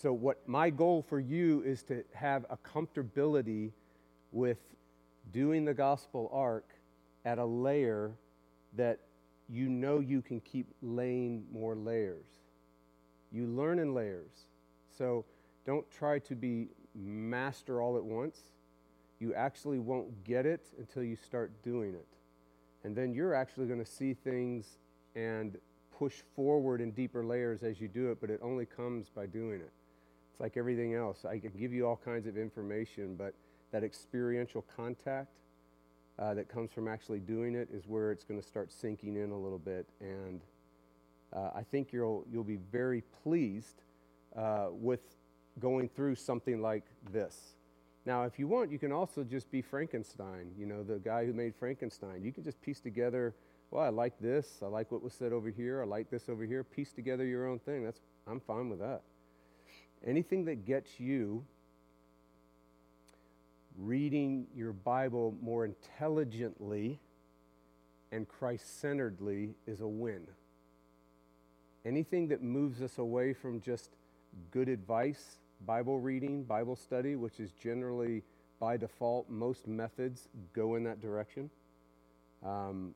So, what my goal for you is to have a comfortability with doing the gospel arc at a layer that you know you can keep laying more layers. You learn in layers. So, don't try to be master all at once. You actually won't get it until you start doing it. And then you're actually going to see things and push forward in deeper layers as you do it, but it only comes by doing it. It's like everything else. I can give you all kinds of information, but that experiential contact uh, that comes from actually doing it is where it's going to start sinking in a little bit. And uh, I think you'll, you'll be very pleased uh, with going through something like this. Now, if you want, you can also just be Frankenstein, you know, the guy who made Frankenstein. You can just piece together, well, I like this, I like what was said over here, I like this over here. Piece together your own thing. That's, I'm fine with that. Anything that gets you reading your Bible more intelligently and Christ centeredly is a win. Anything that moves us away from just good advice, Bible reading, Bible study, which is generally by default, most methods go in that direction. Um,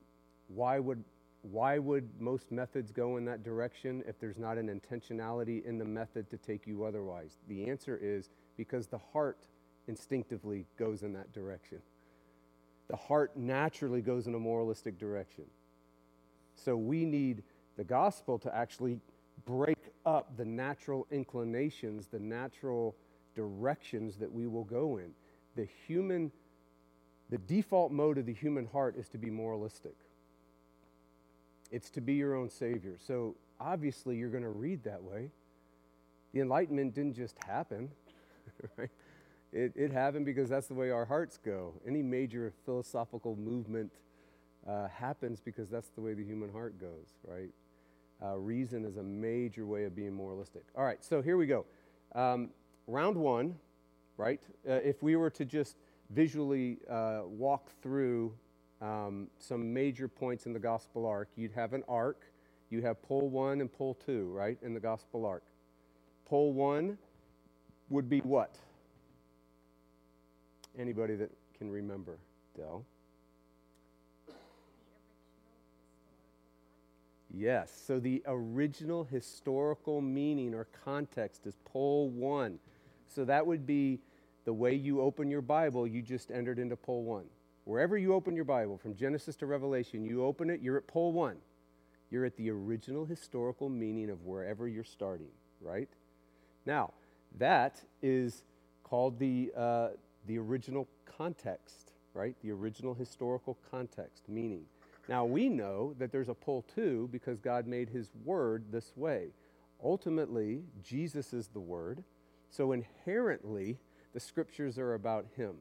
why would why would most methods go in that direction if there's not an intentionality in the method to take you otherwise? The answer is because the heart instinctively goes in that direction. The heart naturally goes in a moralistic direction. So we need the gospel to actually break up the natural inclinations, the natural directions that we will go in. The human, the default mode of the human heart is to be moralistic. It's to be your own savior. So obviously you're going to read that way. The Enlightenment didn't just happen, right? It, it happened because that's the way our hearts go. Any major philosophical movement uh, happens because that's the way the human heart goes, right? Uh, reason is a major way of being moralistic. All right, so here we go. Um, round one, right? Uh, if we were to just visually uh, walk through um, some major points in the gospel arc, you'd have an arc. You have pole one and pole two, right, in the gospel arc. Pole one would be what? Anybody that can remember, Dell? Yes, so the original historical meaning or context is pole one. So that would be the way you open your Bible, you just entered into pole one. Wherever you open your Bible, from Genesis to Revelation, you open it, you're at pole one. You're at the original historical meaning of wherever you're starting, right? Now, that is called the, uh, the original context, right? The original historical context, meaning. Now we know that there's a pole two because God made his word this way. Ultimately, Jesus is the word. So inherently, the scriptures are about him.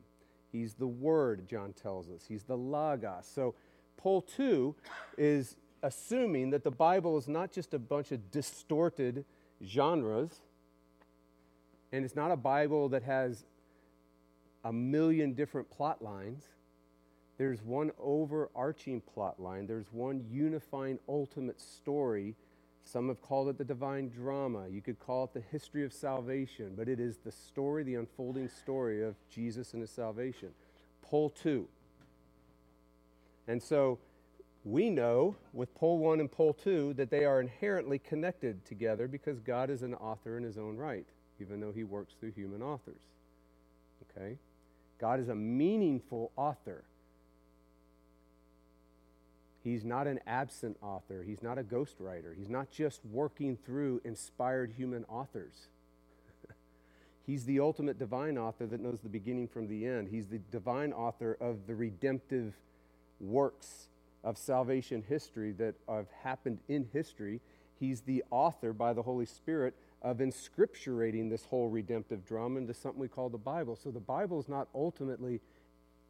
He's the word, John tells us. He's the logos. So pole two is assuming that the Bible is not just a bunch of distorted genres, and it's not a Bible that has a million different plot lines. There's one overarching plot line, there's one unifying ultimate story. Some have called it the divine drama. You could call it the history of salvation, but it is the story, the unfolding story of Jesus and his salvation. Pole two. And so we know with pole one and pole two that they are inherently connected together because God is an author in his own right, even though he works through human authors. Okay? God is a meaningful author. He's not an absent author. He's not a ghostwriter. He's not just working through inspired human authors. He's the ultimate divine author that knows the beginning from the end. He's the divine author of the redemptive works of salvation history that have happened in history. He's the author by the Holy Spirit of inscripturating this whole redemptive drama into something we call the Bible. So the Bible is not ultimately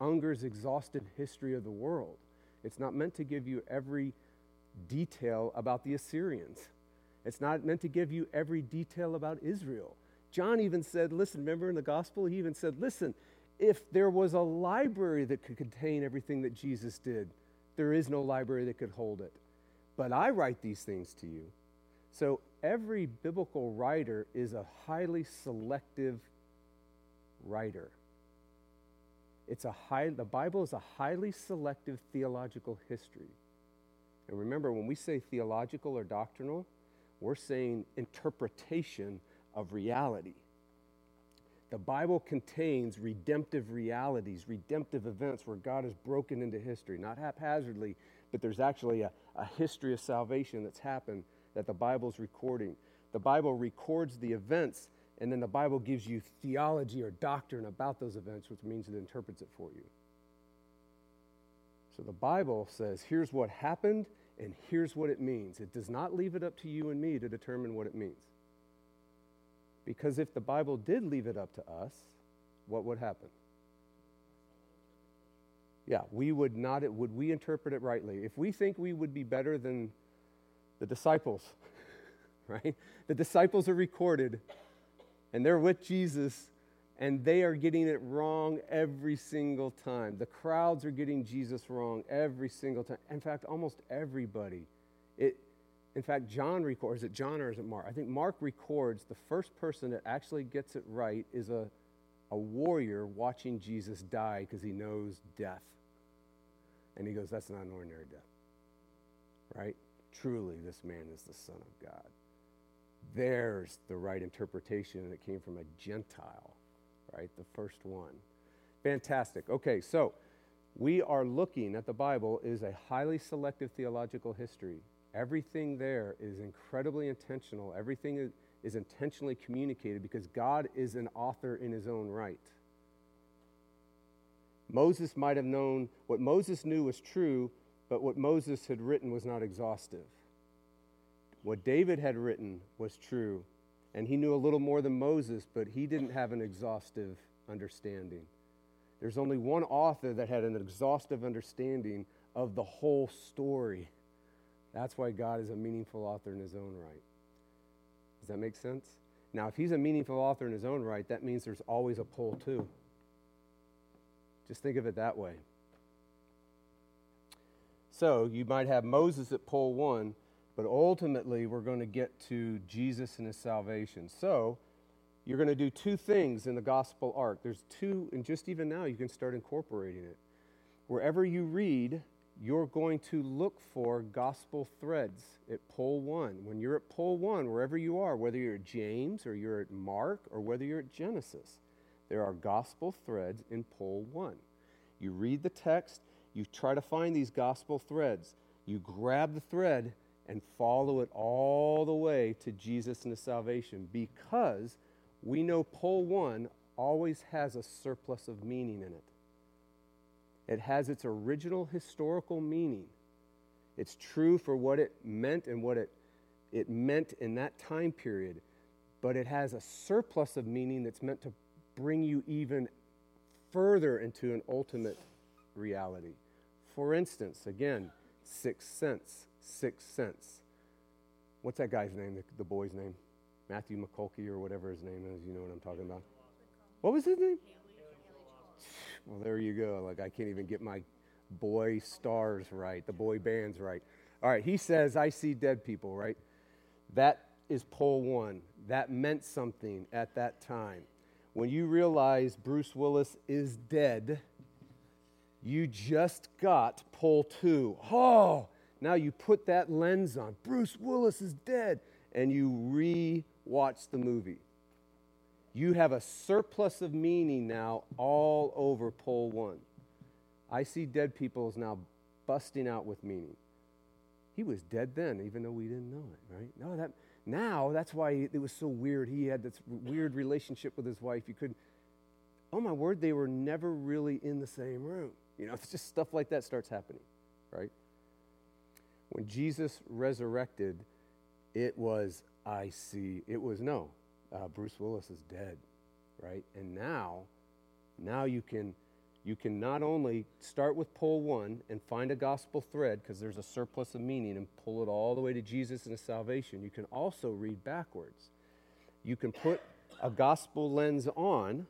Unger's exhaustive history of the world. It's not meant to give you every detail about the Assyrians. It's not meant to give you every detail about Israel. John even said, listen, remember in the gospel, he even said, listen, if there was a library that could contain everything that Jesus did, there is no library that could hold it. But I write these things to you. So every biblical writer is a highly selective writer. It's a high, the Bible is a highly selective theological history. And remember, when we say theological or doctrinal, we're saying interpretation of reality. The Bible contains redemptive realities, redemptive events where God has broken into history, not haphazardly, but there's actually a, a history of salvation that's happened that the Bible's recording. The Bible records the events, and then the Bible gives you theology or doctrine about those events, which means it interprets it for you. So the Bible says, here's what happened, and here's what it means. It does not leave it up to you and me to determine what it means. Because if the Bible did leave it up to us, what would happen? Yeah, we would not, would we interpret it rightly? If we think we would be better than the disciples, right? The disciples are recorded and they're with Jesus and they are getting it wrong every single time. The crowds are getting Jesus wrong every single time. In fact, almost everybody. It, in fact, John records, it John or is it Mark? I think Mark records the first person that actually gets it right is a, a warrior watching Jesus die because he knows death. And he goes, That's not an ordinary death. Right? Truly, this man is the Son of God. There's the right interpretation, and it came from a Gentile, right? The first one. Fantastic. Okay, so we are looking at the Bible is a highly selective theological history. Everything there is incredibly intentional. Everything is, is intentionally communicated because God is an author in his own right. Moses might have known what Moses knew was true, but what Moses had written was not exhaustive. What David had written was true, and he knew a little more than Moses, but he didn't have an exhaustive understanding. There's only one author that had an exhaustive understanding of the whole story. That's why God is a meaningful author in his own right. Does that make sense? Now, if he's a meaningful author in his own right, that means there's always a pole, two. Just think of it that way. So you might have Moses at pole one, but ultimately we're going to get to Jesus and his salvation. So you're going to do two things in the gospel arc. There's two, and just even now you can start incorporating it. Wherever you read, you're going to look for gospel threads at pole one. When you're at pole one, wherever you are, whether you're at James or you're at Mark or whether you're at Genesis, there are gospel threads in pole one. You read the text, you try to find these gospel threads. You grab the thread and follow it all the way to Jesus and his salvation because we know pole one always has a surplus of meaning in it. It has its original historical meaning. It's true for what it meant and what it, it meant in that time period, but it has a surplus of meaning that's meant to bring you even further into an ultimate reality. For instance, again, sixth sense, sixth sense. What's that guy's name, the, the boy's name? Matthew McCulkey or whatever his name is. You know what I'm talking about? What was his name? Well, there you go. Like, I can't even get my boy stars right, the boy bands right. All right, he says, I see dead people, right? That is pole one. That meant something at that time. When you realize Bruce Willis is dead, you just got pole two. Oh, now you put that lens on. Bruce Willis is dead. And you re watch the movie. You have a surplus of meaning now all over pole one. I see dead people is now busting out with meaning. He was dead then, even though we didn't know it, right? No, that now that's why it was so weird. He had this weird relationship with his wife. You couldn't. oh my word, they were never really in the same room. You know, it's just stuff like that starts happening, right? When Jesus resurrected, it was, I see. It was, no, uh, Bruce Willis is dead, right? And now, now you can you can not only start with pole one and find a gospel thread because there's a surplus of meaning and pull it all the way to Jesus and his salvation, you can also read backwards. You can put a gospel lens on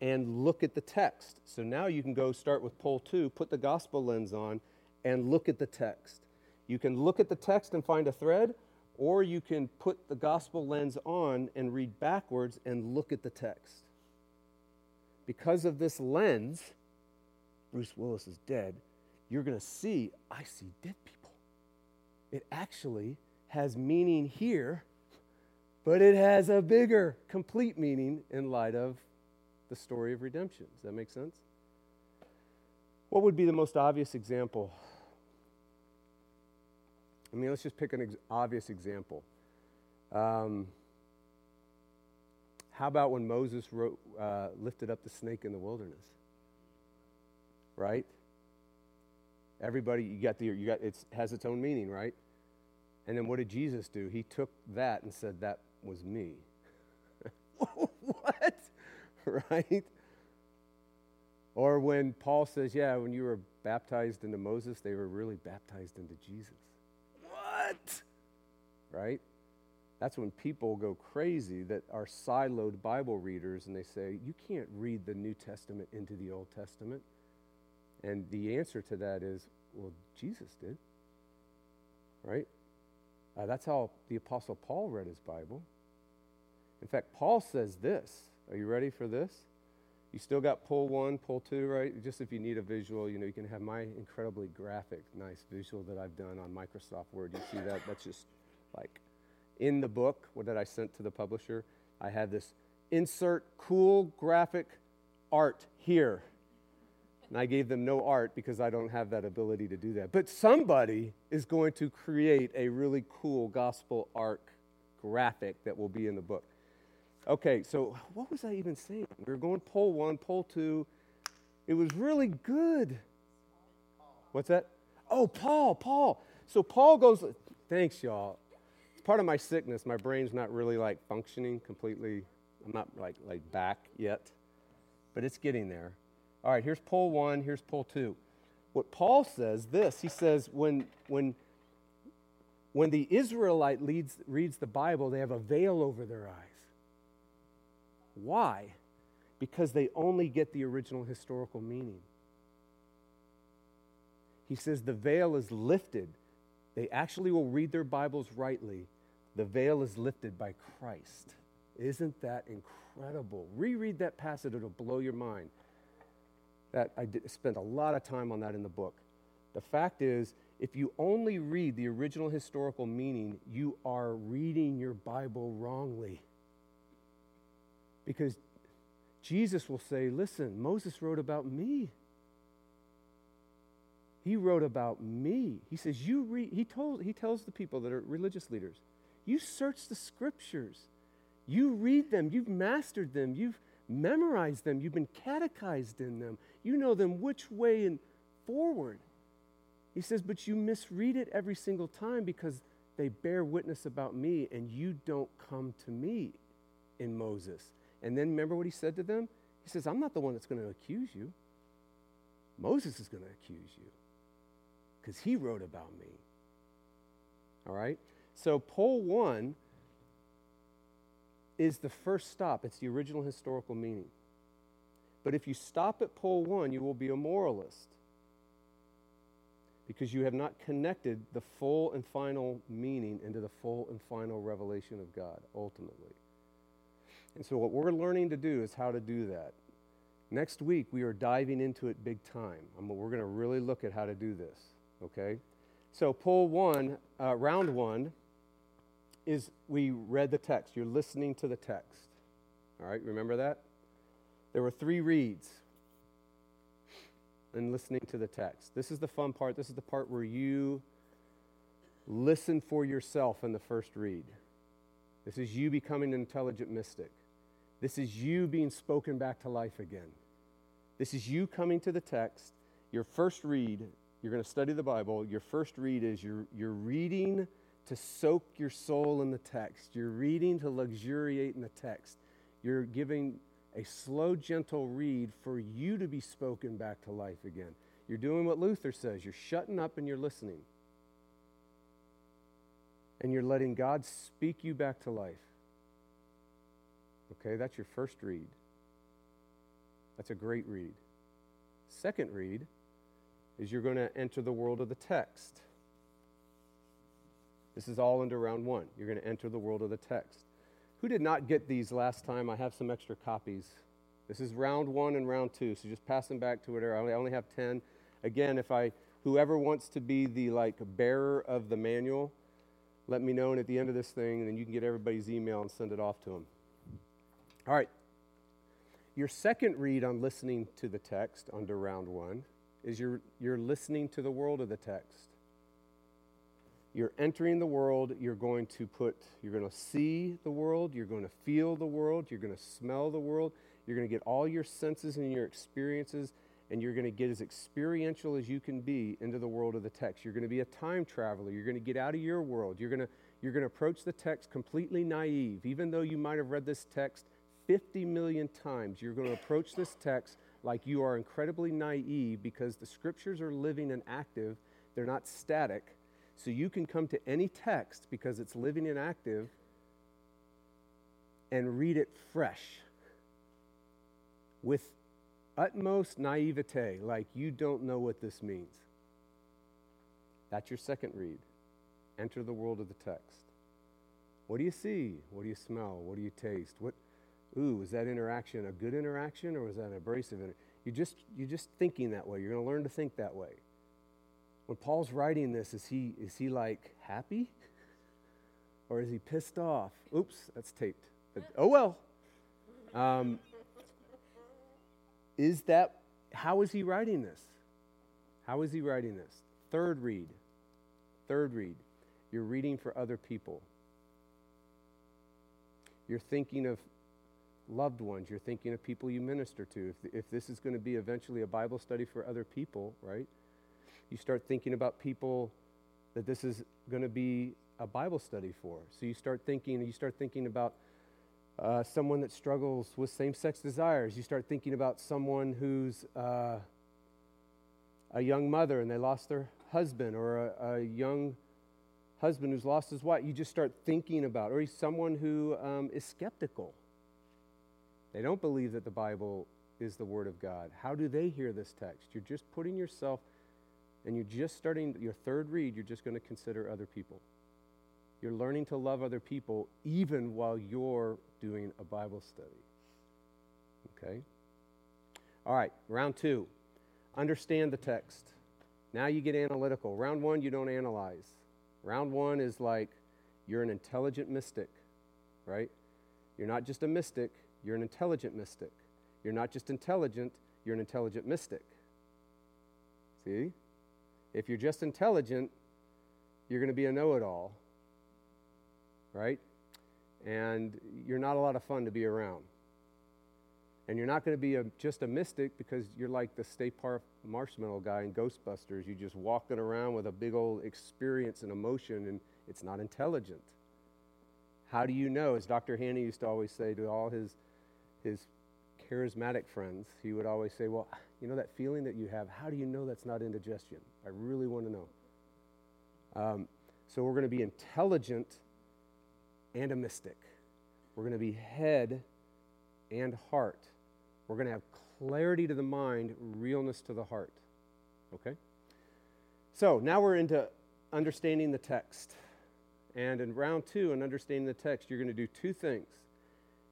and look at the text. So now you can go start with pole two, put the gospel lens on, and look at the text. You can look at the text and find a thread, or you can put the gospel lens on and read backwards and look at the text. Because of this lens, Bruce Willis is dead, you're going to see, I see dead people. It actually has meaning here, but it has a bigger, complete meaning in light of the story of redemption. Does that make sense? What would be the most obvious example I mean, let's just pick an ex- obvious example. Um, how about when Moses wrote, uh, lifted up the snake in the wilderness? Right? Everybody, you got the, you got, it has its own meaning, right? And then what did Jesus do? He took that and said, that was me. what? right? Or when Paul says, yeah, when you were baptized into Moses, they were really baptized into Jesus. What? Right? That's when people go crazy that are siloed Bible readers and they say, you can't read the New Testament into the Old Testament. And the answer to that is, well, Jesus did. Right? Uh, that's how the Apostle Paul read his Bible. In fact, Paul says this. Are you ready for this? You still got pull one, pull two, right? Just if you need a visual, you know, you can have my incredibly graphic, nice visual that I've done on Microsoft Word. You see that? That's just like in the book, what did I sent to the publisher? I had this insert cool graphic art here. And I gave them no art because I don't have that ability to do that. But somebody is going to create a really cool gospel arc graphic that will be in the book. Okay, so what was I even saying? We were going pole one, pole two. It was really good. What's that? Oh, Paul, Paul. So Paul goes, thanks, y'all. It's part of my sickness. My brain's not really like functioning completely. I'm not like, like back yet, but it's getting there. All right, here's pole one, here's pole two. What Paul says, this, he says, when, when, when the Israelite leads, reads the Bible, they have a veil over their eyes. Why? Because they only get the original historical meaning. He says the veil is lifted. They actually will read their Bibles rightly. The veil is lifted by Christ. Isn't that incredible? Reread that passage, it'll blow your mind. That I did, spent a lot of time on that in the book. The fact is, if you only read the original historical meaning, you are reading your Bible wrongly. Because Jesus will say, Listen, Moses wrote about me. He wrote about me. He says, You read, he, told, he tells the people that are religious leaders, you search the scriptures. You read them. You've mastered them. You've memorized them. You've been catechized in them. You know them which way and forward. He says, but you misread it every single time because they bear witness about me and you don't come to me in Moses. And then remember what he said to them? He says, I'm not the one that's going to accuse you. Moses is going to accuse you because he wrote about me. All right? So, pole one is the first stop, it's the original historical meaning. But if you stop at pole one, you will be a moralist because you have not connected the full and final meaning into the full and final revelation of God, ultimately. And so, what we're learning to do is how to do that. Next week, we are diving into it big time. I mean, we're going to really look at how to do this, okay? So, pull one, uh, round one, is we read the text. You're listening to the text. All right, remember that? There were three reads and listening to the text. This is the fun part. This is the part where you listen for yourself in the first read. This is you becoming an intelligent mystic. This is you being spoken back to life again. This is you coming to the text. Your first read, you're going to study the Bible. Your first read is you're, you're reading to soak your soul in the text. You're reading to luxuriate in the text. You're giving a slow, gentle read for you to be spoken back to life again. You're doing what Luther says you're shutting up and you're listening. And you're letting God speak you back to life. Okay, that's your first read. That's a great read. Second read is you're going to enter the world of the text. This is all into round one. You're going to enter the world of the text. Who did not get these last time? I have some extra copies. This is round one and round two, so just pass them back to whatever. I only have 10. Again, if I, whoever wants to be the like bearer of the manual, let me know. And at the end of this thing, then you can get everybody's email and send it off to them. All right. Your second read on listening to the text under round one is you're, you're listening to the world of the text. You're entering the world, you're going to put, you're going to see the world, you're going to feel the world, you're going to smell the world, you're going to get all your senses and your experiences, and you're going to get as experiential as you can be into the world of the text. You're going to be a time traveler, you're going to get out of your world, you're going to, you're going to approach the text completely naive. Even though you might have read this text 50 million times, you're going to approach this text like you are incredibly naive because the scriptures are living and active, they're not static so you can come to any text because it's living and active and read it fresh with utmost naivete, like you don't know what this means. That's your second read. Enter the world of the text. What do you see? What do you smell? What do you taste? What, ooh, was that interaction a good interaction or was that an abrasive? Inter- you just you're just thinking that way. You're going to learn to think that way when Paul's writing this, is he, is he like happy? Or is he pissed off? Oops, that's taped. But, oh well. Um, is that, how is he writing this? How is he writing this? Third read. Third read. You're reading for other people. You're thinking of loved ones. You're thinking of people you minister to. If, if this is going to be eventually a Bible study for other people, right? you start thinking about people that this is going to be a Bible study for. So you start thinking, you start thinking about uh, someone that struggles with same-sex desires. You start thinking about someone who's uh, a young mother and they lost their husband, or a, a, young husband who's lost his wife. You just start thinking about, or someone who um, is skeptical. They don't believe that the Bible is the Word of God. How do they hear this text? You're just putting yourself and you're just starting your third read, you're just going to consider other people. You're learning to love other people even while you're doing a Bible study. Okay? All right, round two. Understand the text. Now you get analytical. Round one, you don't analyze. Round one is like you're an intelligent mystic, right? You're not just a mystic, you're an intelligent mystic. You're not just intelligent, you're an intelligent mystic. See? If you're just intelligent, you're going to be a know it all, right? And you're not a lot of fun to be around. And you're not going to be a, just a mystic because you're like the Stay Puft Marshmallow guy in Ghostbusters. You're just walking around with a big old experience and emotion, and it's not intelligent. How do you know? As Dr. Hanny used to always say to all his, his charismatic friends, he would always say, Well, you know that feeling that you have? How do you know that's not indigestion? I really want to know. Um, so we're going to be intelligent and a mystic. We're going to be head and heart. We're going to have clarity to the mind, realness to the heart. Okay? So now we're into understanding the text. And in round two, in understanding the text, you're going to do two things.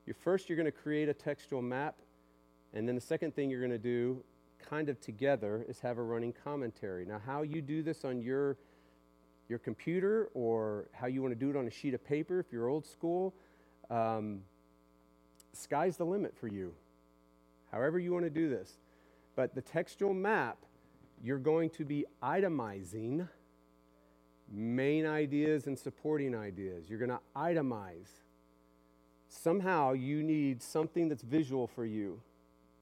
You're, first, you're going to create a textual map and then the second thing you're going to do, kind of together, is have a running commentary. Now, how you do this on your your computer or how you want to do it on a sheet of paper if you're old school, um, sky's the limit for you. However, you want to do this. But the textual map, you're going to be itemizing main ideas and supporting ideas. You're going to itemize. Somehow, you need something that's visual for you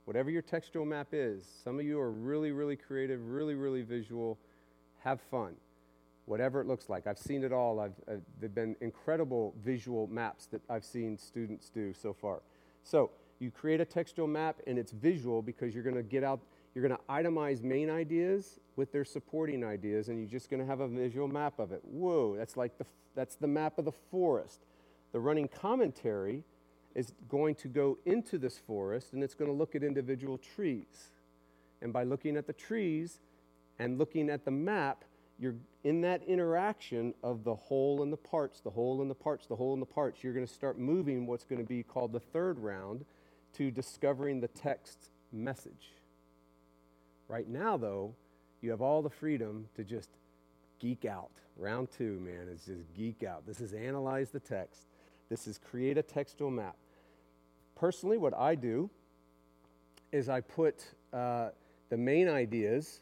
whatever your textual map is. Some of you are really, really creative, really, really visual. Have fun, whatever it looks like. I've seen it all. I've, uh, there have been incredible visual maps that I've seen students do so far. So you create a textual map and it's visual because you're going to get out, you're going to itemize main ideas with their supporting ideas and you're just going to have a visual map of it. Whoa, that's like the, that's the map of the forest. The running commentary is going to go into this forest and it's going to look at individual trees. And by looking at the trees and looking at the map, you're in that interaction of the whole and the parts, the whole and the parts, the whole and the parts, you're going to start moving what's going to be called the third round to discovering the text message. Right now, though, you have all the freedom to just geek out. Round two, man, is just geek out. This is analyze the text. This is create a textual map. Personally, what I do is I put uh, the main ideas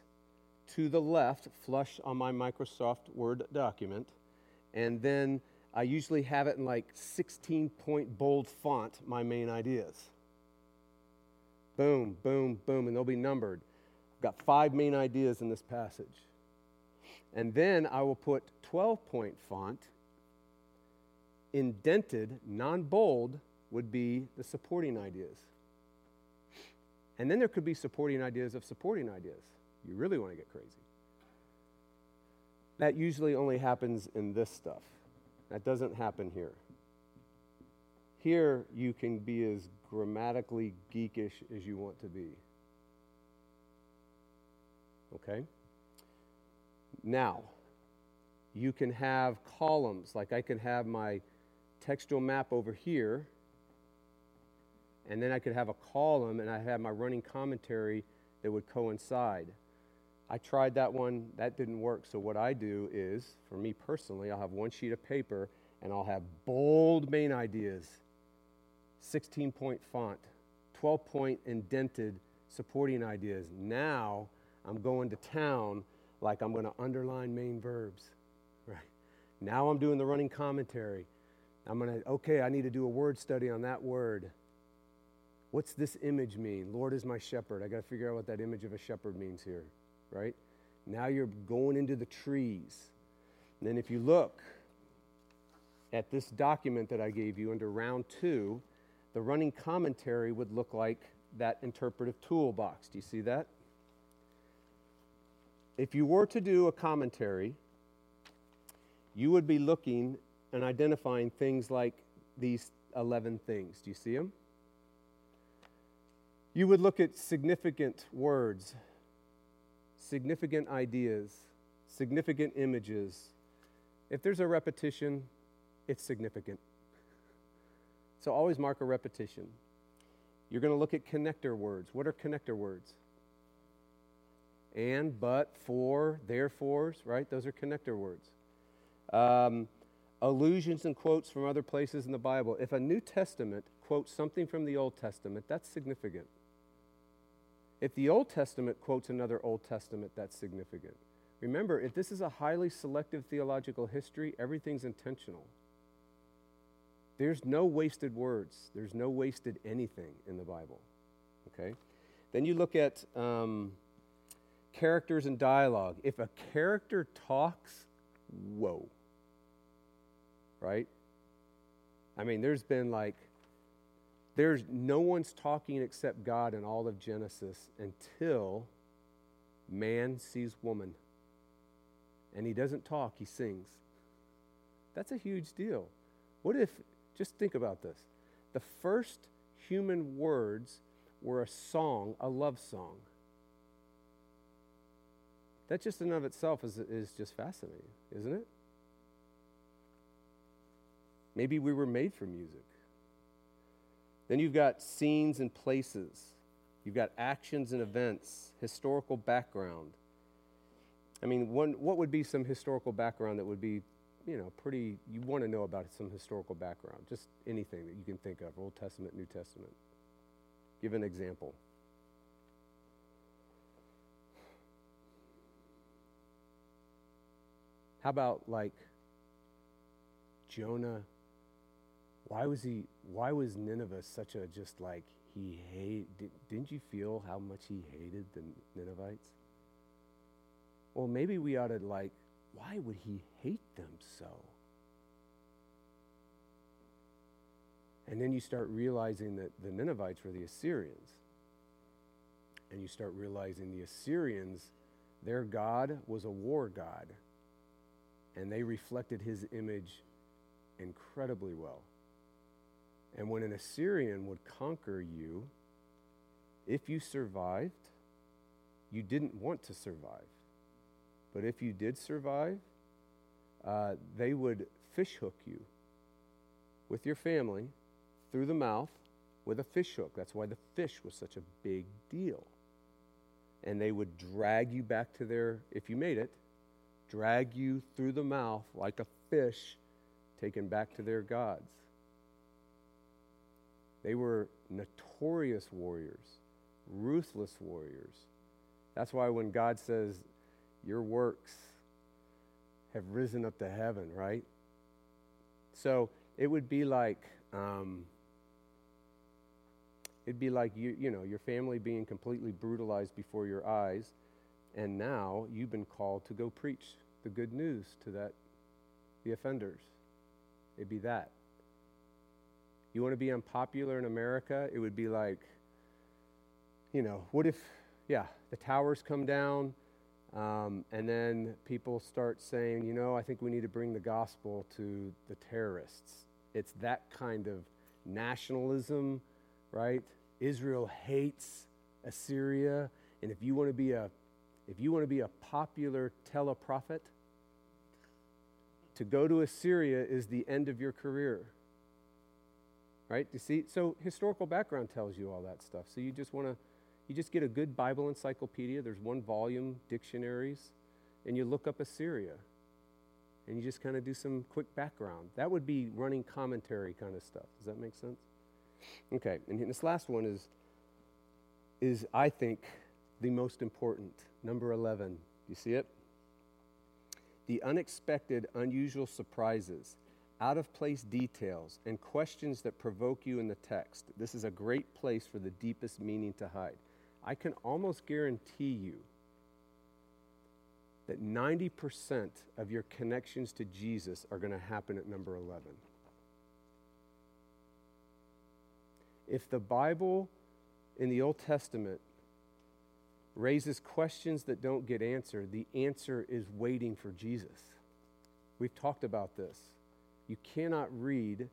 to the left, flush on my Microsoft Word document, and then I usually have it in like 16 point bold font, my main ideas. Boom, boom, boom, and they'll be numbered. I've got five main ideas in this passage. And then I will put 12 point font, indented, non bold, would be the supporting ideas. And then there could be supporting ideas of supporting ideas. You really want to get crazy. That usually only happens in this stuff. That doesn't happen here. Here, you can be as grammatically geekish as you want to be. Okay? Now, you can have columns, like I can have my textual map over here, and then I could have a column and I have my running commentary that would coincide. I tried that one, that didn't work. So, what I do is, for me personally, I'll have one sheet of paper and I'll have bold main ideas, 16 point font, 12 point indented supporting ideas. Now I'm going to town like I'm going to underline main verbs, right? Now I'm doing the running commentary. I'm going to, okay, I need to do a word study on that word. What's this image mean? Lord is my shepherd. I got to figure out what that image of a shepherd means here, right? Now you're going into the trees. And then if you look at this document that I gave you under round two, the running commentary would look like that interpretive toolbox. Do you see that? If you were to do a commentary, you would be looking and identifying things like these 11 things. Do you see them? You would look at significant words, significant ideas, significant images. If there's a repetition, it's significant. So always mark a repetition. You're going to look at connector words. What are connector words? And, but, for, therefores, right? Those are connector words. Um, allusions and quotes from other places in the Bible. If a New Testament quotes something from the Old Testament, that's significant. If the Old Testament quotes another Old Testament, that's significant. Remember, if this is a highly selective theological history, everything's intentional. There's no wasted words, there's no wasted anything in the Bible. Okay? Then you look at um, characters and dialogue. If a character talks, whoa. Right? I mean, there's been like there's no one's talking except God in all of Genesis until man sees woman. And he doesn't talk, he sings. That's a huge deal. What if, just think about this, the first human words were a song, a love song? That just in of itself is, is just fascinating, isn't it? Maybe we were made for music. Then you've got scenes and places. You've got actions and events, historical background. I mean, one, what would be some historical background that would be, you know, pretty, you want to know about some historical background? Just anything that you can think of, Old Testament, New Testament. Give an example. How about like Jonah why was he why was Nineveh such a just like he hate did, didn't you feel how much he hated the Ninevites? Well, maybe we ought to like why would he hate them so? And then you start realizing that the Ninevites were the Assyrians. And you start realizing the Assyrians, their God was a war God. And they reflected his image incredibly well. And when an Assyrian would conquer you, if you survived, you didn't want to survive But if you did survive, uh, they would fishhook you with your family through the mouth with a fishhook. That's why the fish was such a big deal. And they would drag you back to their, if you made it, drag you through the mouth like a fish taken back to their gods. They were notorious warriors, ruthless warriors. That's why when God says, Your works have risen up to heaven, right? So it would be like, um, it'd be like you, you know, your family being completely brutalized before your eyes, and now you've been called to go preach the good news to that, the offenders. It'd be that. You want to be unpopular in America? It would be like, you know, what if, yeah, the towers come down, um, and then people start saying, you know, I think we need to bring the gospel to the terrorists. It's that kind of nationalism, right? Israel hates Assyria, and if you want to be a if you want to be a popular teleprophet, to go to Assyria is the end of your career. Right? You see? So historical background tells you all that stuff. So you just want to you just get a good Bible encyclopedia. There's one volume dictionaries, and you look up Assyria. And you just kind of do some quick background. That would be running commentary kind of stuff. Does that make sense? Okay, and this last one is is I think the most important. Number 11. You see it? The unexpected, unusual surprises, out of place details, and questions that provoke you in the text. This is a great place for the deepest meaning to hide. I can almost guarantee you that 90% of your connections to Jesus are going to happen at number 11. If the Bible in the Old Testament raises questions that don't get answered, the answer is waiting for Jesus. We've talked about this. You cannot read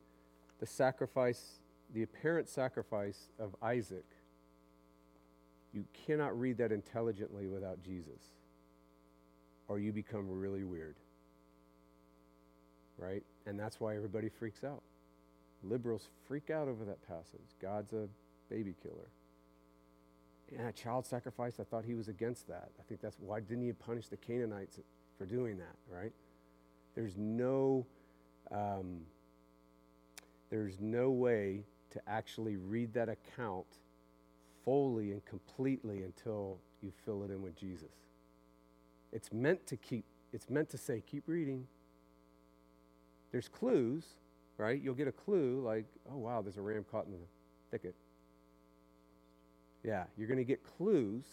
the sacrifice, the apparent sacrifice of Isaac you cannot read that intelligently without Jesus, or you become really weird. Right? And that's why everybody freaks out. Liberals freak out over that passage. God's a baby killer. Yeah, child sacrifice, I thought he was against that. I think that's why didn't he punish the Canaanites for doing that, right? There's no um, there's no way to actually read that account fully and completely until you fill it in with Jesus. It's meant to keep, it's meant to say, keep reading. There's clues, right? You'll get a clue like, oh, wow, there's a ram caught in the thicket. Yeah, you're going to get clues.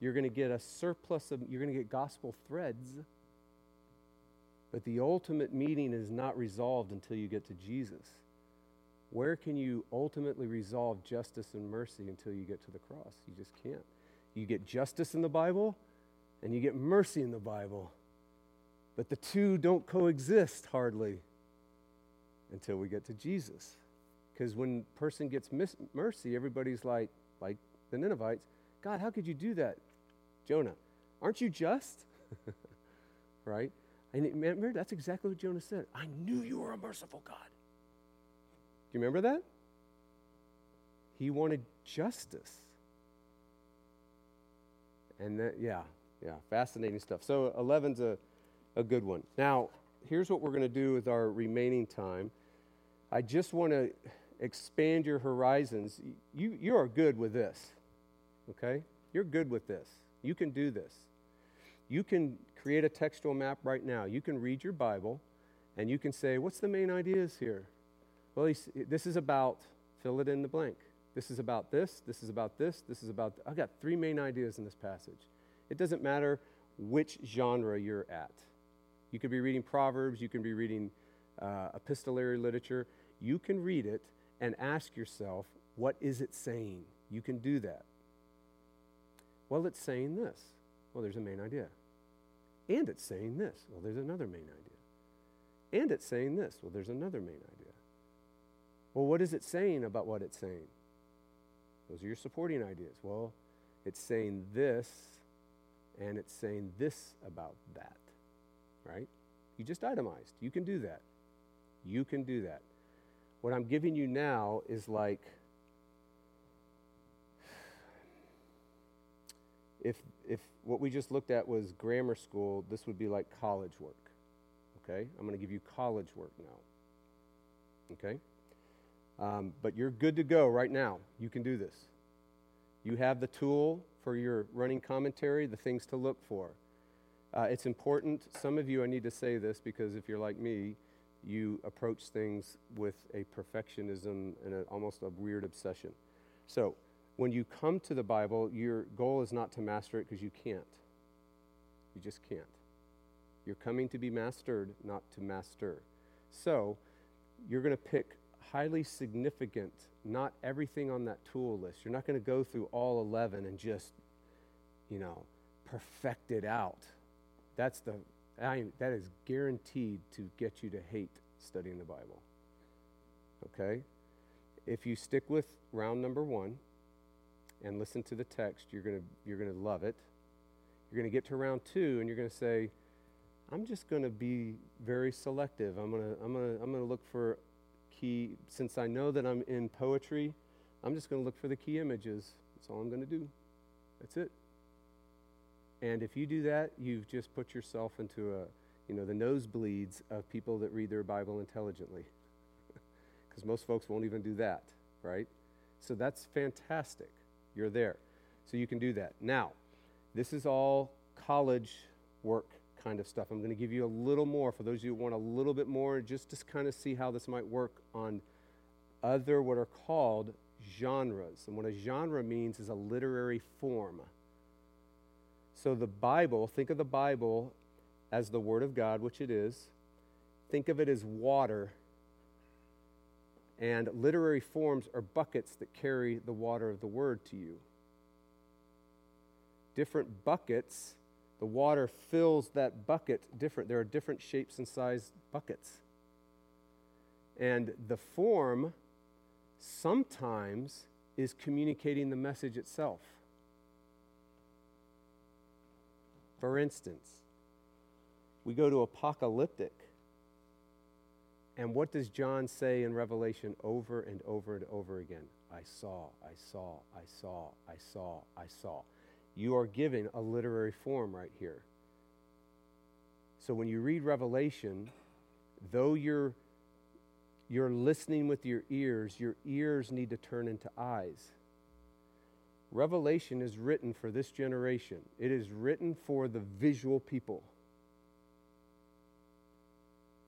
You're going to get a surplus of, you're going to get gospel threads. But the ultimate meaning is not resolved until you get to Jesus. Where can you ultimately resolve justice and mercy until you get to the cross? You just can't. You get justice in the Bible and you get mercy in the Bible. But the two don't coexist hardly until we get to Jesus. Because when person gets mis- mercy, everybody's like, like the Ninevites, God, how could you do that? Jonah, aren't you just? right? And remember, that's exactly what Jonah said. I knew you were a merciful God. Do you remember that? He wanted justice. And that, yeah, yeah, fascinating stuff. So 11's a, a good one. Now, here's what we're going to do with our remaining time. I just want to expand your horizons. You, you are good with this, okay? You're good with this. You can do this. You can create a textual map right now. You can read your Bible and you can say, what's the main ideas here? Well, this is about, fill it in the blank. This is about this, this is about this, this is about, I've got three main ideas in this passage. It doesn't matter which genre you're at. You could be reading Proverbs, you can be reading uh, epistolary literature. You can read it and ask yourself, what is it saying? You can do that. Well, it's saying this. Well, there's a main idea. And it's saying this. Well, there's another main idea. And it's saying this. Well, there's another main idea. Well, what is it saying about what it's saying? Those are your supporting ideas. Well, it's saying this and it's saying this about that, right? You just itemized. You can do that. You can do that. What I'm giving you now is like if if what we just looked at was grammar school, this would be like college work. Okay? I'm going to give you college work now. Okay? Um, but you're good to go right now. You can do this. You have the tool for your running commentary, the things to look for. Uh, it's important. Some of you, I need to say this because if you're like me, you approach things with a perfectionism and a, almost a weird obsession. So, when you come to the Bible, your goal is not to master it because you can't. You just can't. You're coming to be mastered, not to master. So, you're going to pick highly significant, not everything on that tool list. You're not going to go through all 11 and just, you know, perfect it out. That's the, I, that is guaranteed to get you to hate studying the Bible. Okay? If you stick with round number one, and listen to the text, you're going to you're going to love it. You're going to get to round 2 and you're going to say, I'm just going to be very selective. I'm going to I'm going to I'm going to look for key since I know that I'm in poetry, I'm just going to look for the key images. That's all I'm going to do. That's it. And if you do that, you've just put yourself into a, you know, the nosebleeds of people that read their Bible intelligently. Because most folks won't even do that, right? So that's fantastic. You're there. So you can do that. Now, this is all college work kind of stuff. I'm going to give you a little more for those of you who want a little bit more, just to kind of see how this might work on other what are called genres. And what a genre means is a literary form. So the Bible, think of the Bible as the Word of God, which it is. Think of it as water. And literary forms are buckets that carry the water of the Word to you. Different buckets the water fills that bucket different. There are different shapes and size buckets. And the form sometimes is communicating the message itself. For instance, we go to apocalyptic. And what does John say in Revelation over and over and over again? I saw, I saw, I saw, I saw, I saw. You are giving a literary form right here. So when you read Revelation, though you're, you're listening with your ears, your ears need to turn into eyes. Revelation is written for this generation, it is written for the visual people.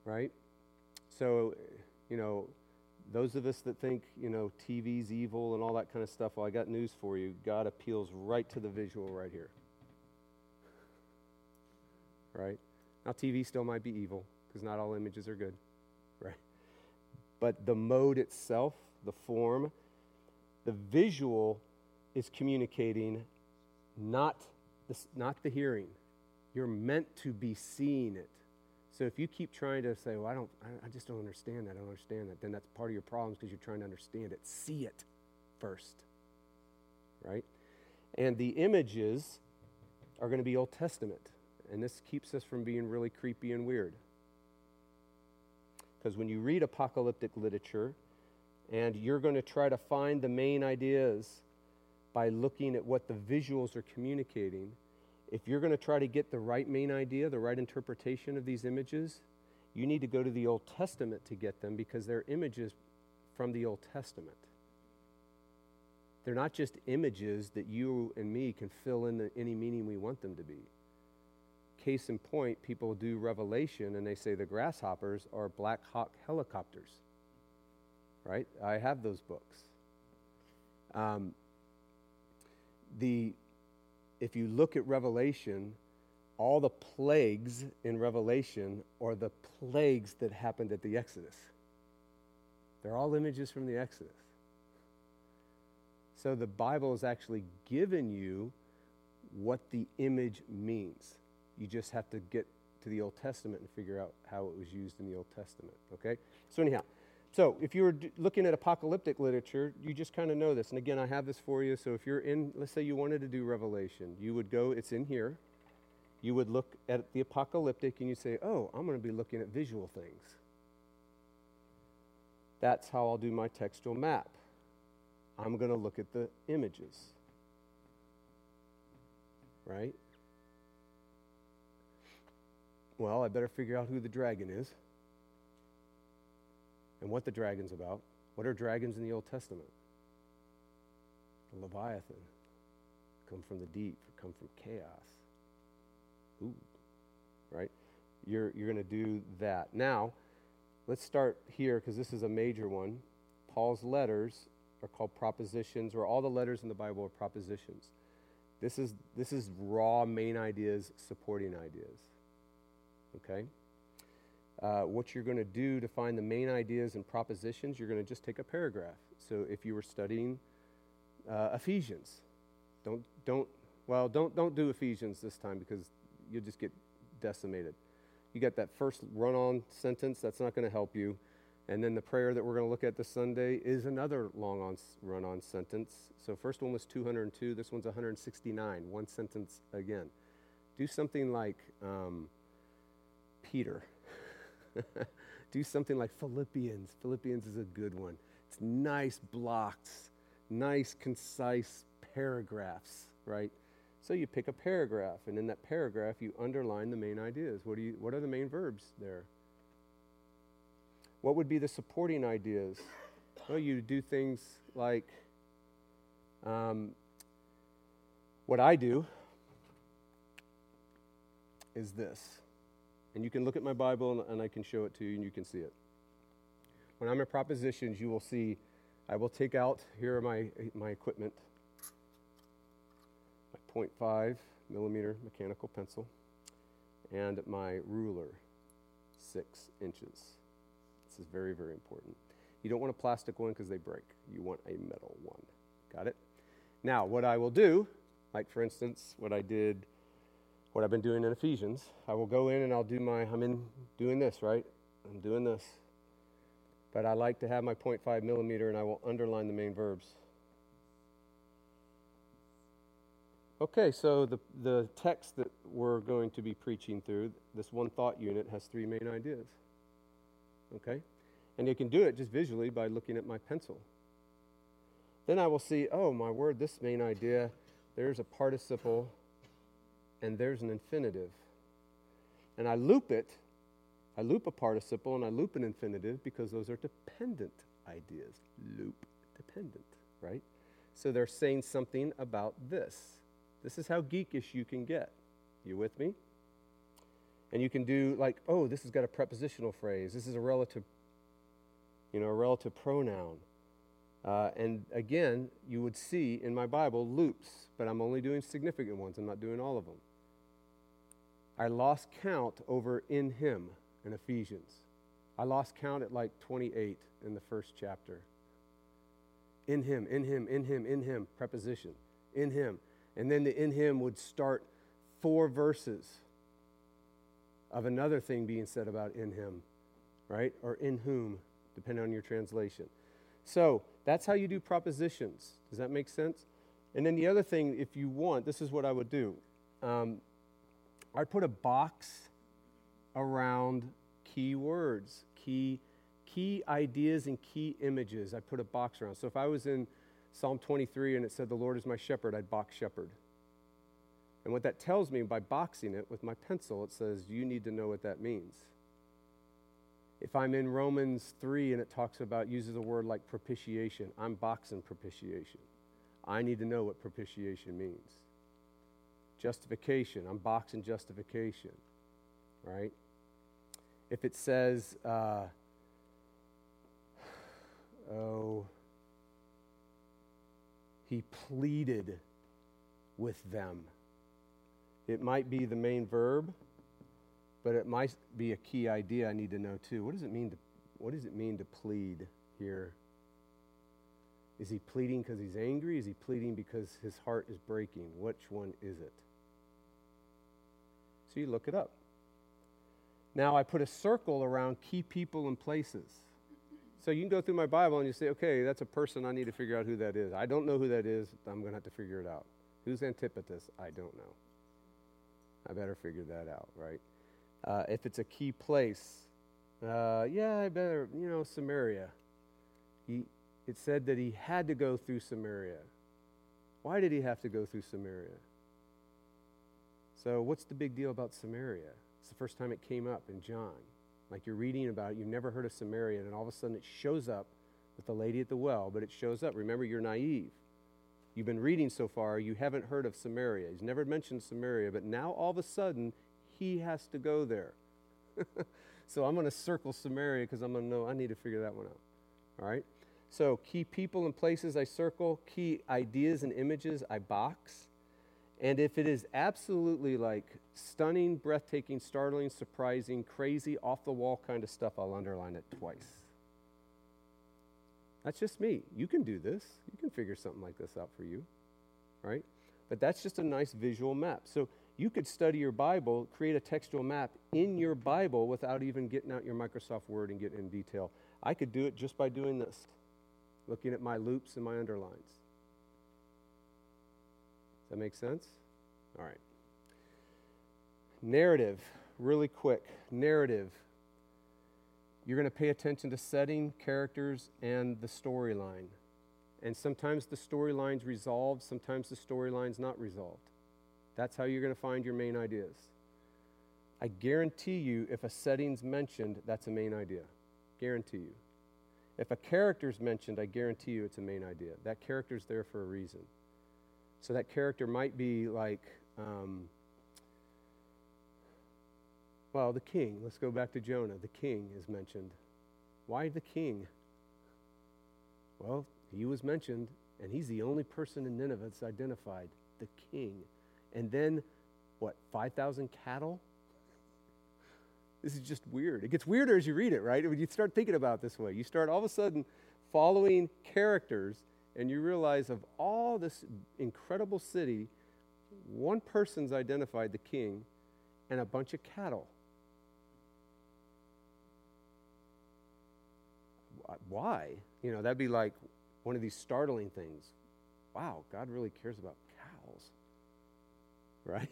Right? So, you know, those of us that think, you know, TV's evil and all that kind of stuff, well, I got news for you. God appeals right to the visual right here. Right? Now, TV still might be evil because not all images are good. Right? But the mode itself, the form, the visual is communicating not the, not the hearing. You're meant to be seeing it. So if you keep trying to say, well, I, don't, I, just don't understand that, I don't understand that, then that's part of your problems because you're trying to understand it. See it first, right? And the images are going to be Old Testament. And this keeps us from being really creepy and weird. Because when you read apocalyptic literature and you're going to try to find the main ideas by looking at what the visuals are communicating, if you're going to try to get the right main idea, the right interpretation of these images, you need to go to the Old Testament to get them because they're images from the Old Testament. They're not just images that you and me can fill in the, any meaning we want them to be. Case in point, people do Revelation and they say the grasshoppers are Black Hawk helicopters. Right? I have those books. Um, the if you look at Revelation, all the plagues in Revelation are the plagues that happened at the Exodus. They're all images from the Exodus. So the Bible has actually given you what the image means. You just have to get to the Old Testament and figure out how it was used in the Old Testament. Okay? So, anyhow, so, if you were d- looking at apocalyptic literature, you just kind of know this. And again, I have this for you. So, if you're in, let's say you wanted to do Revelation, you would go, it's in here. you would look at the apocalyptic and you say, oh, I'm going to be looking at visual things. That's how I'll do my textual map. I'm going to look at the images. Right? Well, I better figure out who the dragon is and what the dragon's about. What are dragons in the Old Testament? The Leviathan. Come from the deep, come from chaos. Ooh, right? You're, you're going to do that. Now, let's start here because this is a major one. Paul's letters are called propositions, or all the letters in the Bible are propositions. This is, this is raw main ideas supporting ideas. Okay? Uh, what you're going to do to find the main ideas and propositions, you're going to just take a paragraph. So if you were studying uh, Ephesians, don't, don't, well, don't, don't do Ephesians this time because you'll just get decimated. You got that first run on sentence, that's not going to help you. And then the prayer that we're going to look at this Sunday is another long on run on sentence. So first one was 202, this one's 169, one sentence again. Do something like um, Peter. Do something like Philippians. Philippians is a good one. It's nice blocks, nice, concise paragraphs, right? So you pick a paragraph, and in that paragraph, you underline the main ideas. What, do you, what are the main verbs there? What would be the supporting ideas? Well, you do things like um, what I do is this. And you can look at my Bible and, I can show it to you and you can see it. When I'm at propositions, you will see I will take out here are my, my equipment my 0.5 millimeter mechanical pencil and my ruler, six inches. This is very, very important. You don't want a plastic one because they break. You want a metal one. Got it? Now, what I will do, like for instance, what I did, what I've been doing in Ephesians, I will go in and I'll do my, I'm in doing this, right? I'm doing this. But I like to have my 0.5 millimeter and I will underline the main verbs. Okay, so the, the text that we're going to be preaching through, this one thought unit, has three main ideas. Okay? And you can do it just visually by looking at my pencil. Then I will see, oh, my word, this main idea, there's a participle and there's an infinitive. And I loop it, I loop a participle and I loop an infinitive because those are dependent ideas. Loop dependent, right? So they're saying something about this. This is how geekish you can get. You with me? And you can do like, oh, this has got a prepositional phrase. This is a relative, you know, a relative pronoun. Uh, and again, you would see in my Bible loops, but I'm only doing significant ones. I'm not doing all of them. I lost count over in him in Ephesians. I lost count at like 28 in the first chapter. In him, in him, in him, in him, preposition. In him. And then the in him would start four verses of another thing being said about in him, right? Or in whom, depending on your translation. So that's how you do propositions. Does that make sense? And then the other thing, if you want, this is what I would do. Um, I'd put a box around key words, key, key ideas, and key images. I put a box around. So if I was in Psalm 23 and it said, The Lord is my shepherd, I'd box shepherd. And what that tells me by boxing it with my pencil, it says, You need to know what that means. If I'm in Romans 3 and it talks about, uses a word like propitiation, I'm boxing propitiation. I need to know what propitiation means. Justification, I'm boxing justification, right? If it says, uh, oh, he pleaded with them. It might be the main verb, but it might be a key idea I need to know too. What does it mean to what does it mean to plead here? Is he pleading because he's angry? Is he pleading because his heart is breaking? Which one is it? So you look it up. Now I put a circle around key people and places. So you can go through my Bible and you say, okay, that's a person, I need to figure out who that is. I don't know who that is, I'm going to have to figure it out. Who's Antipater? I don't know. I better figure that out, right? Uh, if it's a key place, uh, yeah, I better, you know, Samaria. He, it said that he had to go through Samaria. Why did he have to go through Samaria? So, what's the big deal about Samaria? It's the first time it came up in John. Like you're reading about it, you've never heard of Samaria, and all of a sudden it shows up with the lady at the well, but it shows up. Remember, you're naive. You've been reading so far, you haven't heard of Samaria. He's never mentioned Samaria, but now all of a sudden he has to go there. so I'm going to circle Samaria because I'm going to know I need to figure that one out. All right? So, key people and places I circle, key ideas and images I box. And if it is absolutely like stunning, breathtaking, startling, surprising, crazy, off the wall kind of stuff, I'll underline it twice. That's just me. You can do this. You can figure something like this out for you, right? But that's just a nice visual map. So you could study your Bible, create a textual map in your Bible without even getting out your Microsoft Word and getting in detail. I could do it just by doing this, looking at my loops and my underlines. That make sense? All right. Narrative, really quick. Narrative you're going to pay attention to setting, characters, and the storyline. And sometimes the storyline's resolved, sometimes the storyline's not resolved. That's how you're going to find your main ideas. I guarantee you, if a setting's mentioned, that's a main idea. Guarantee you. If a character's mentioned, I guarantee you it's a main idea. That character's there for a reason. So that character might be like, um, well, the king, let's go back to Jonah. The king is mentioned. Why the king? Well, he was mentioned, and he's the only person in Nineveh that's identified the king. And then, what, 5,000 cattle? This is just weird. It gets weirder as you read it, right? When you start thinking about this way, you start all of a sudden following characters, and you realize of all this incredible city, one person's identified the king and a bunch of cattle. why? You know, that'd be like one of these startling things. Wow, God really cares about cows, right?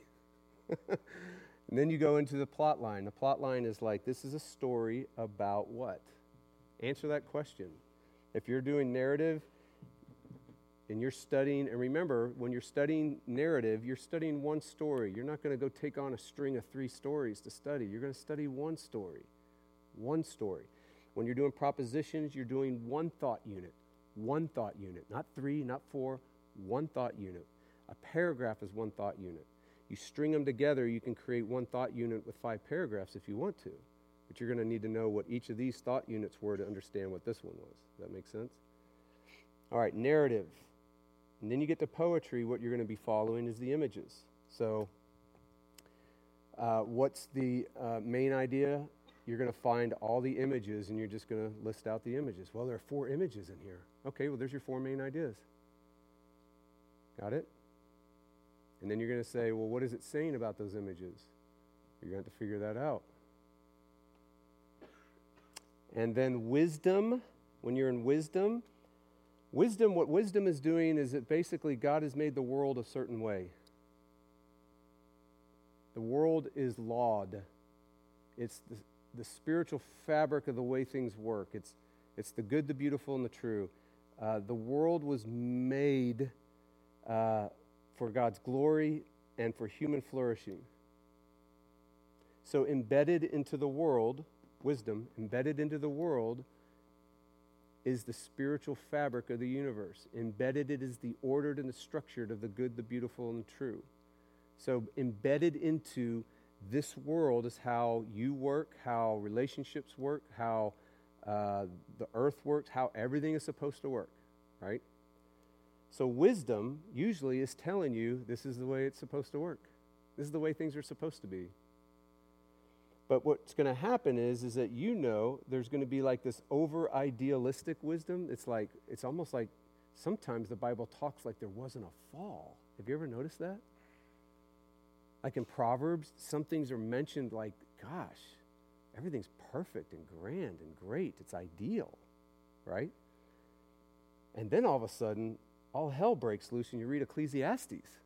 and then you go into the plot line. The plot line is like this is a story about what? Answer that question. If you're doing narrative and you're studying, and remember, when you're studying narrative, you're studying one story. You're not going to go take on a string of three stories to study. You're going to study one story. One story. When you're doing propositions, you're doing one thought unit. One thought unit, not three, not four, one thought unit. A paragraph is one thought unit. You string them together, you can create one thought unit with five paragraphs if you want to. But you're going to need to know what each of these thought units were to understand what this one was. Does that make sense? All right, narrative. And then you get to poetry, what you're going to be following is the images. So, uh, what's the uh, main idea? you're going to find all the images and you're just going to list out the images. Well, there are four images in here. Okay, well, there's your four main ideas. Got it? And then you're going to say, well, what is it saying about those images? You're going to have to figure that out. And then wisdom, when you're in wisdom, wisdom, what wisdom is doing is that basically God has made the world a certain way. The world is lawed. It's the, the spiritual fabric of the way things work. It's, it's the good, the beautiful, and the true. Uh, the world was made uh, for God's glory and for human flourishing. So, embedded into the world, wisdom, embedded into the world is the spiritual fabric of the universe. Embedded it is the ordered and the structured of the good, the beautiful, and the true. So, embedded into this world is how you work, how relationships work, how uh, the earth works, how everything is supposed to work, right? So, wisdom usually is telling you this is the way it's supposed to work. This is the way things are supposed to be. But what's going to happen is, is that you know there's going to be like this over idealistic wisdom. It's like, it's almost like sometimes the Bible talks like there wasn't a fall. Have you ever noticed that? Like in Proverbs, some things are mentioned like, gosh, everything's perfect and grand and great. It's ideal, right? And then all of a sudden, all hell breaks loose and you read Ecclesiastes.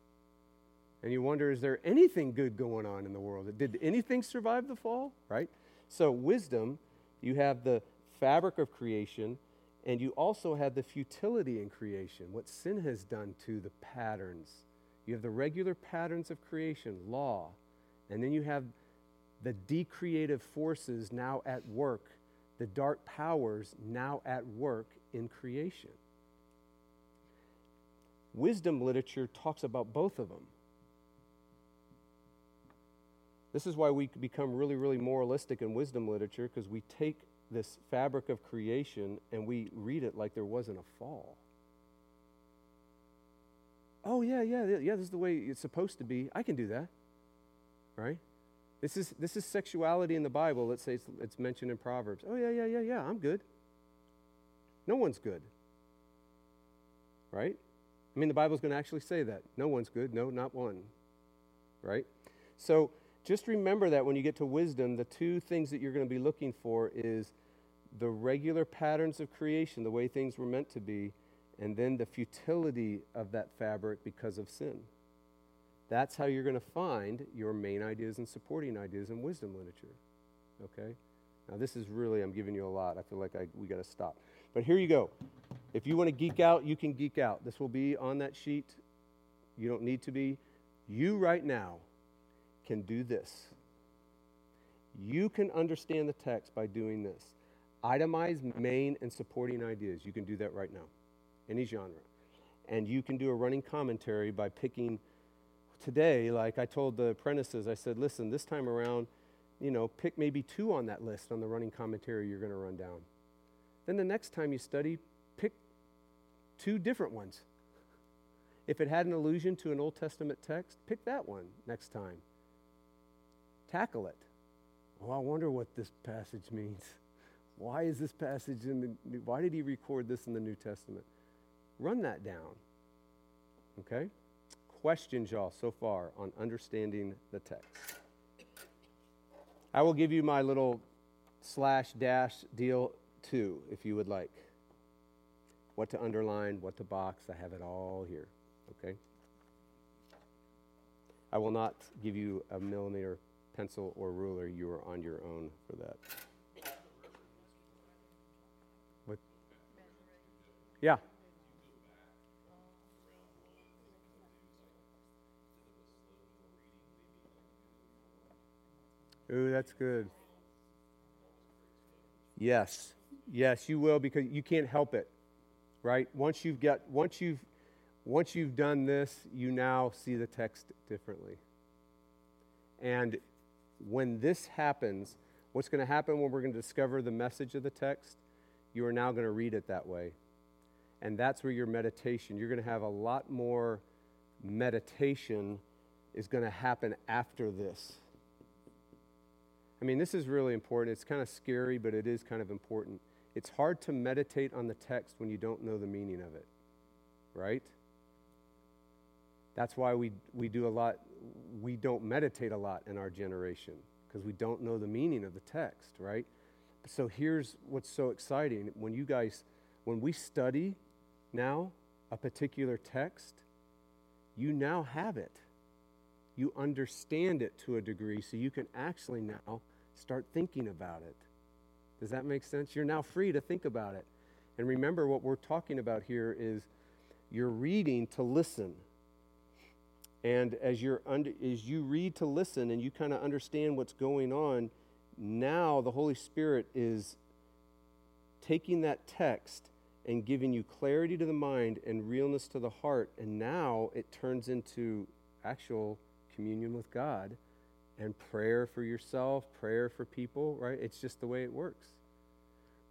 And you wonder, is there anything good going on in the world? Did anything survive the fall? Right? So, wisdom, you have the fabric of creation, and you also have the futility in creation, what sin has done to the patterns. You have the regular patterns of creation, law, and then you have the decreative forces now at work, the dark powers now at work in creation. Wisdom literature talks about both of them. This is why we become really, really moralistic in wisdom literature because we take this fabric of creation and we read it like there wasn't a fall. Oh, yeah, yeah, yeah, this is the way it's supposed to be. I can do that. Right? This is, this is sexuality in the Bible. Let's say it's, it's mentioned in Proverbs. Oh, yeah, yeah, yeah, yeah, I'm good. No one's good. Right? I mean, the Bible's going to actually say that. No one's good. No, not one. Right? So, just remember that when you get to wisdom, the two things that you're going to be looking for is the regular patterns of creation, the way things were meant to be, and then the futility of that fabric because of sin. That's how you're going to find your main ideas and supporting ideas in wisdom literature. Okay? Now, this is really, I'm giving you a lot. I feel like I, we got to stop. But here you go. If you want to geek out, you can geek out. This will be on that sheet. You don't need to be. You, right now, can do this. You can understand the text by doing this. Itemize main and supporting ideas. You can do that right now, any genre. And you can do a running commentary by picking today, like I told the apprentices, I said, listen, this time around, you know, pick maybe two on that list on the running commentary you're going to run down. Then the next time you study, pick two different ones. If it had an allusion to an Old Testament text, pick that one next time tackle it. Oh, I wonder what this passage means. Why is this passage in the why did he record this in the New Testament? Run that down. Okay? Questions, y'all, so far on understanding the text. I will give you my little slash dash deal too, if you would like. What to underline, what to box, I have it all here. Okay? I will not give you a millimeter pencil or ruler, you are on your own for that. What? Yeah. Ooh, that's good. Yes. Yes, you will because you can't help it. Right? Once you've got once you've once you've done this, you now see the text differently. And when this happens, what's going to happen when we're going to discover the message of the text? You are now going to read it that way. And that's where your meditation, you're going to have a lot more meditation is going to happen after this. I mean, this is really important. It's kind of scary, but it is kind of important. It's hard to meditate on the text when you don't know the meaning of it, right? That's why we, we do a lot, we don't meditate a lot in our generation because we don't know the meaning of the text, right? So here's what's so exciting. When you guys, when we study now a particular text, you now have it. You understand it to a degree, so you can actually now start thinking about it. Does that make sense? You're now free to think about it. And remember, what we're talking about here is you're reading to listen. And as, you're under, as you read to listen and you kind of understand what's going on, now the Holy Spirit is taking that text and giving you clarity to the mind and realness to the heart. And now it turns into actual communion with God and prayer for yourself, prayer for people, right? It's just the way it works.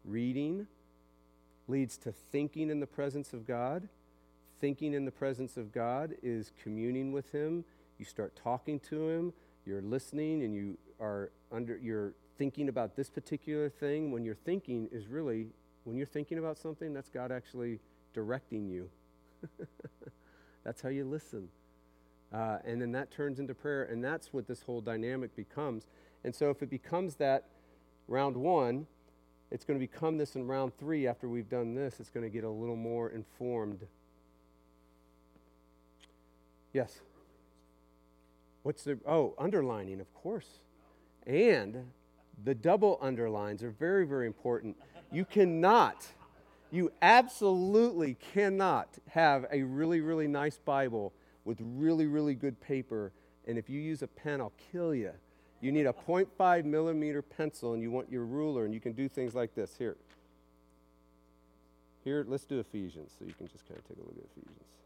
Reading leads to thinking in the presence of God thinking in the presence of God is communing with Him. You start talking to Him, you're listening, and you are under, you're thinking about this particular thing. When you're thinking, is really, when you're thinking about something, that's God actually directing you. that's how you listen. Uh, and then that turns into prayer, and that's what this whole dynamic becomes. And so if it becomes that round one, it's going to become this in round three after we've done this. It's going to get a little more informed Yes. What's the, oh, underlining, of course. And the double underlines are very, very important. You cannot, you absolutely cannot have a really, really nice Bible with really, really good paper. And if you use a pen, I'll kill you. You need a 0.5 millimeter pencil and you want your ruler, and you can do things like this. Here. Here, let's do Ephesians so you can just kind of take a look at Ephesians.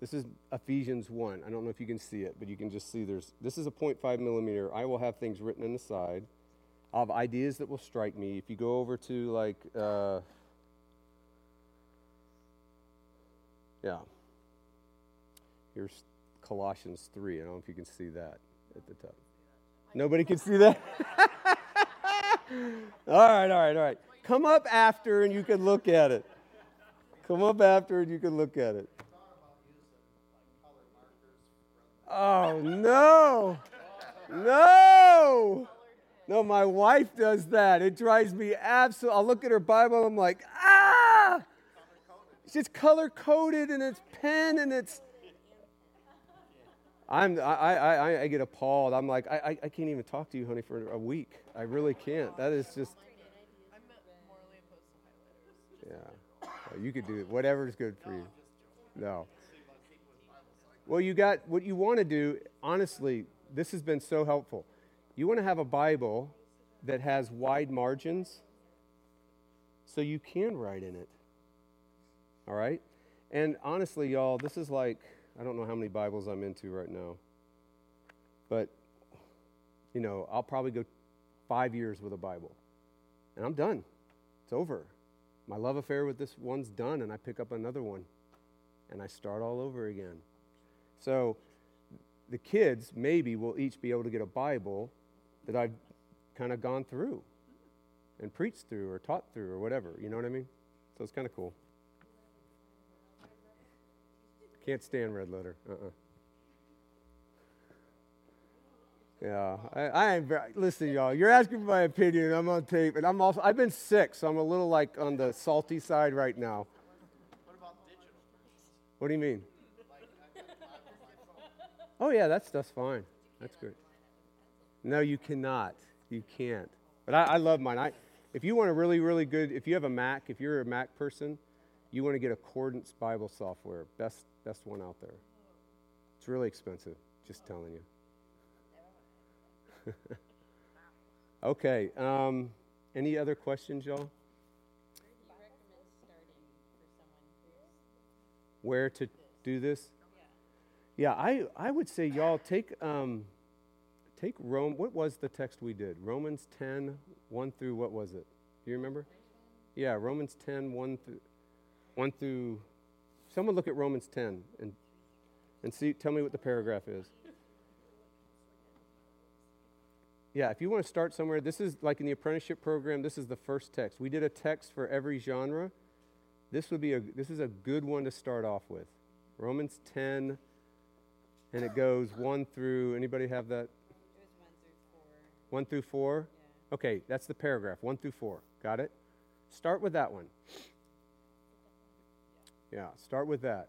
This is Ephesians 1. I don't know if you can see it, but you can just see there's, this is a 0.5 millimeter. I will have things written in the side. I'll have ideas that will strike me. If you go over to like, uh, yeah, here's Colossians 3. I don't know if you can see that at the top. Nobody can see that? all right, all right, all right. Come up after and you can look at it. Come up after and you can look at it. Oh, no. No. No, my wife does that. It drives me absolutely. I'll look at her Bible I'm like, ah! It's just color coded and it's pen and it's. I'm, I, I, I get appalled. I'm like, I, I can't even talk to you, honey, for a week. I really can't. That is just. Yeah. You could do it. Whatever's good for you. No. Well, you got what you want to do, honestly, this has been so helpful. You want to have a Bible that has wide margins so you can write in it. All right? And honestly, y'all, this is like, I don't know how many Bibles I'm into right now. But, you know, I'll probably go five years with a Bible. And I'm done. It's over. My love affair with this one's done, and I pick up another one. And I start all over again. So the kids maybe will each be able to get a Bible that I've kind of gone through and preached through or taught through or whatever. You know what I mean? So it's kind of cool. Can't stand red letter. Uh-uh. Yeah, I, I am. Very, listen, y'all. You're asking for my opinion. I'm on tape, and I'm also. I've been sick, so I'm a little like on the salty side right now. What about digital? What do you mean? Oh, yeah, that stuff's fine. That's good. No, you cannot. You can't. But I, I love mine. I, if you want a really, really good, if you have a Mac, if you're a Mac person, you want to get Accordance Bible software. Best, best one out there. It's really expensive, just telling you. okay. Um, any other questions, y'all? Where to do this? Yeah, I, I would say, y'all, take, um, take Rome. What was the text we did? Romans 10, 1 through what was it? Do you remember? Yeah, Romans 10, 1 through, 1 through. Someone look at Romans 10 and, and see, tell me what the paragraph is. Yeah, if you want to start somewhere, this is like in the apprenticeship program, this is the first text. We did a text for every genre. This would be a this is a good one to start off with. Romans 10 and it goes one through, anybody have that? It was one through four. One through four? Yeah. Okay, that's the paragraph, one through four. Got it? Start with that one. Yeah, start with that.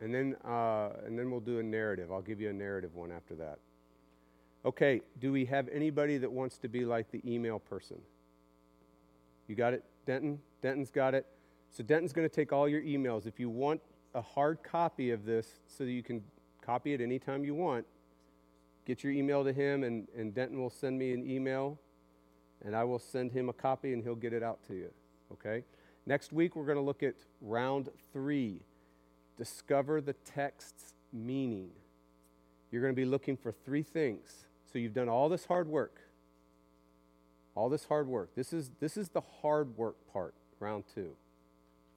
And then, uh, and then we'll do a narrative. I'll give you a narrative one after that. Okay, do we have anybody that wants to be like the email person? You got it, Denton? Denton's got it. So Denton's going to take all your emails. If you want a hard copy of this so that you can Copy it anytime you want. Get your email to him, and, and Denton will send me an email, and I will send him a copy, and he'll get it out to you. Okay? Next week, we're going to look at round three discover the text's meaning. You're going to be looking for three things. So you've done all this hard work. All this hard work. This is, this is the hard work part, round two.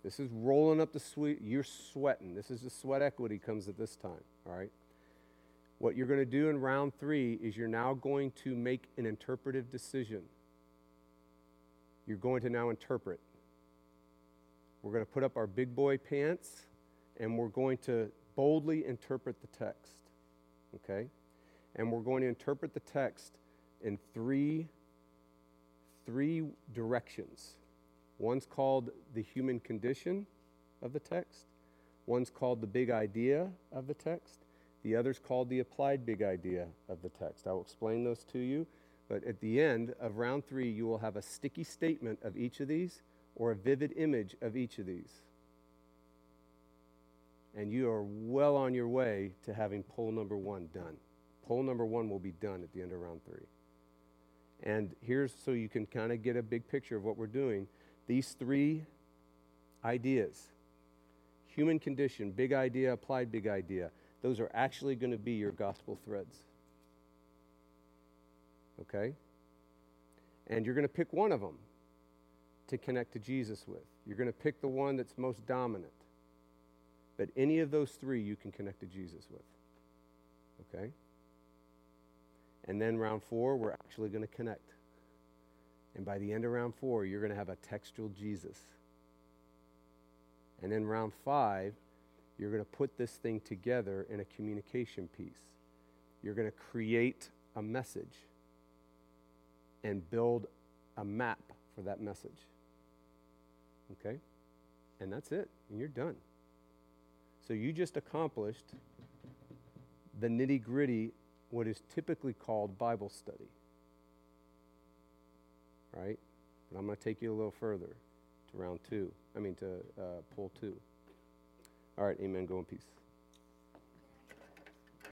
This is rolling up the sweat. You're sweating. This is the sweat equity comes at this time, all right? What you're going to do in round three is you're now going to make an interpretive decision. You're going to now interpret. We're going to put up our big boy pants and we're going to boldly interpret the text, okay? And we're going to interpret the text in three, three directions. One's called the human condition of the text, one's called the big idea of the text, The other's called the applied big idea of the text. I will explain those to you. But at the end of round three, you will have a sticky statement of each of these or a vivid image of each of these. And you are well on your way to having poll number one done. Poll number one will be done at the end of round three. And here's so you can kind of get a big picture of what we're doing. These three ideas human condition, big idea, applied big idea those are actually going to be your gospel threads. Okay? And you're going to pick one of them to connect to Jesus with. You're going to pick the one that's most dominant. But any of those three you can connect to Jesus with. Okay? And then round four, we're actually going to connect. And by the end of round four, you're going to have a textual Jesus. And then round five, you're going to put this thing together in a communication piece. You're going to create a message and build a map for that message. Okay? And that's it. And you're done. So you just accomplished the nitty gritty, what is typically called Bible study. Right? But I'm going to take you a little further to round two. I mean, to uh, two. All right, amen. Go in peace.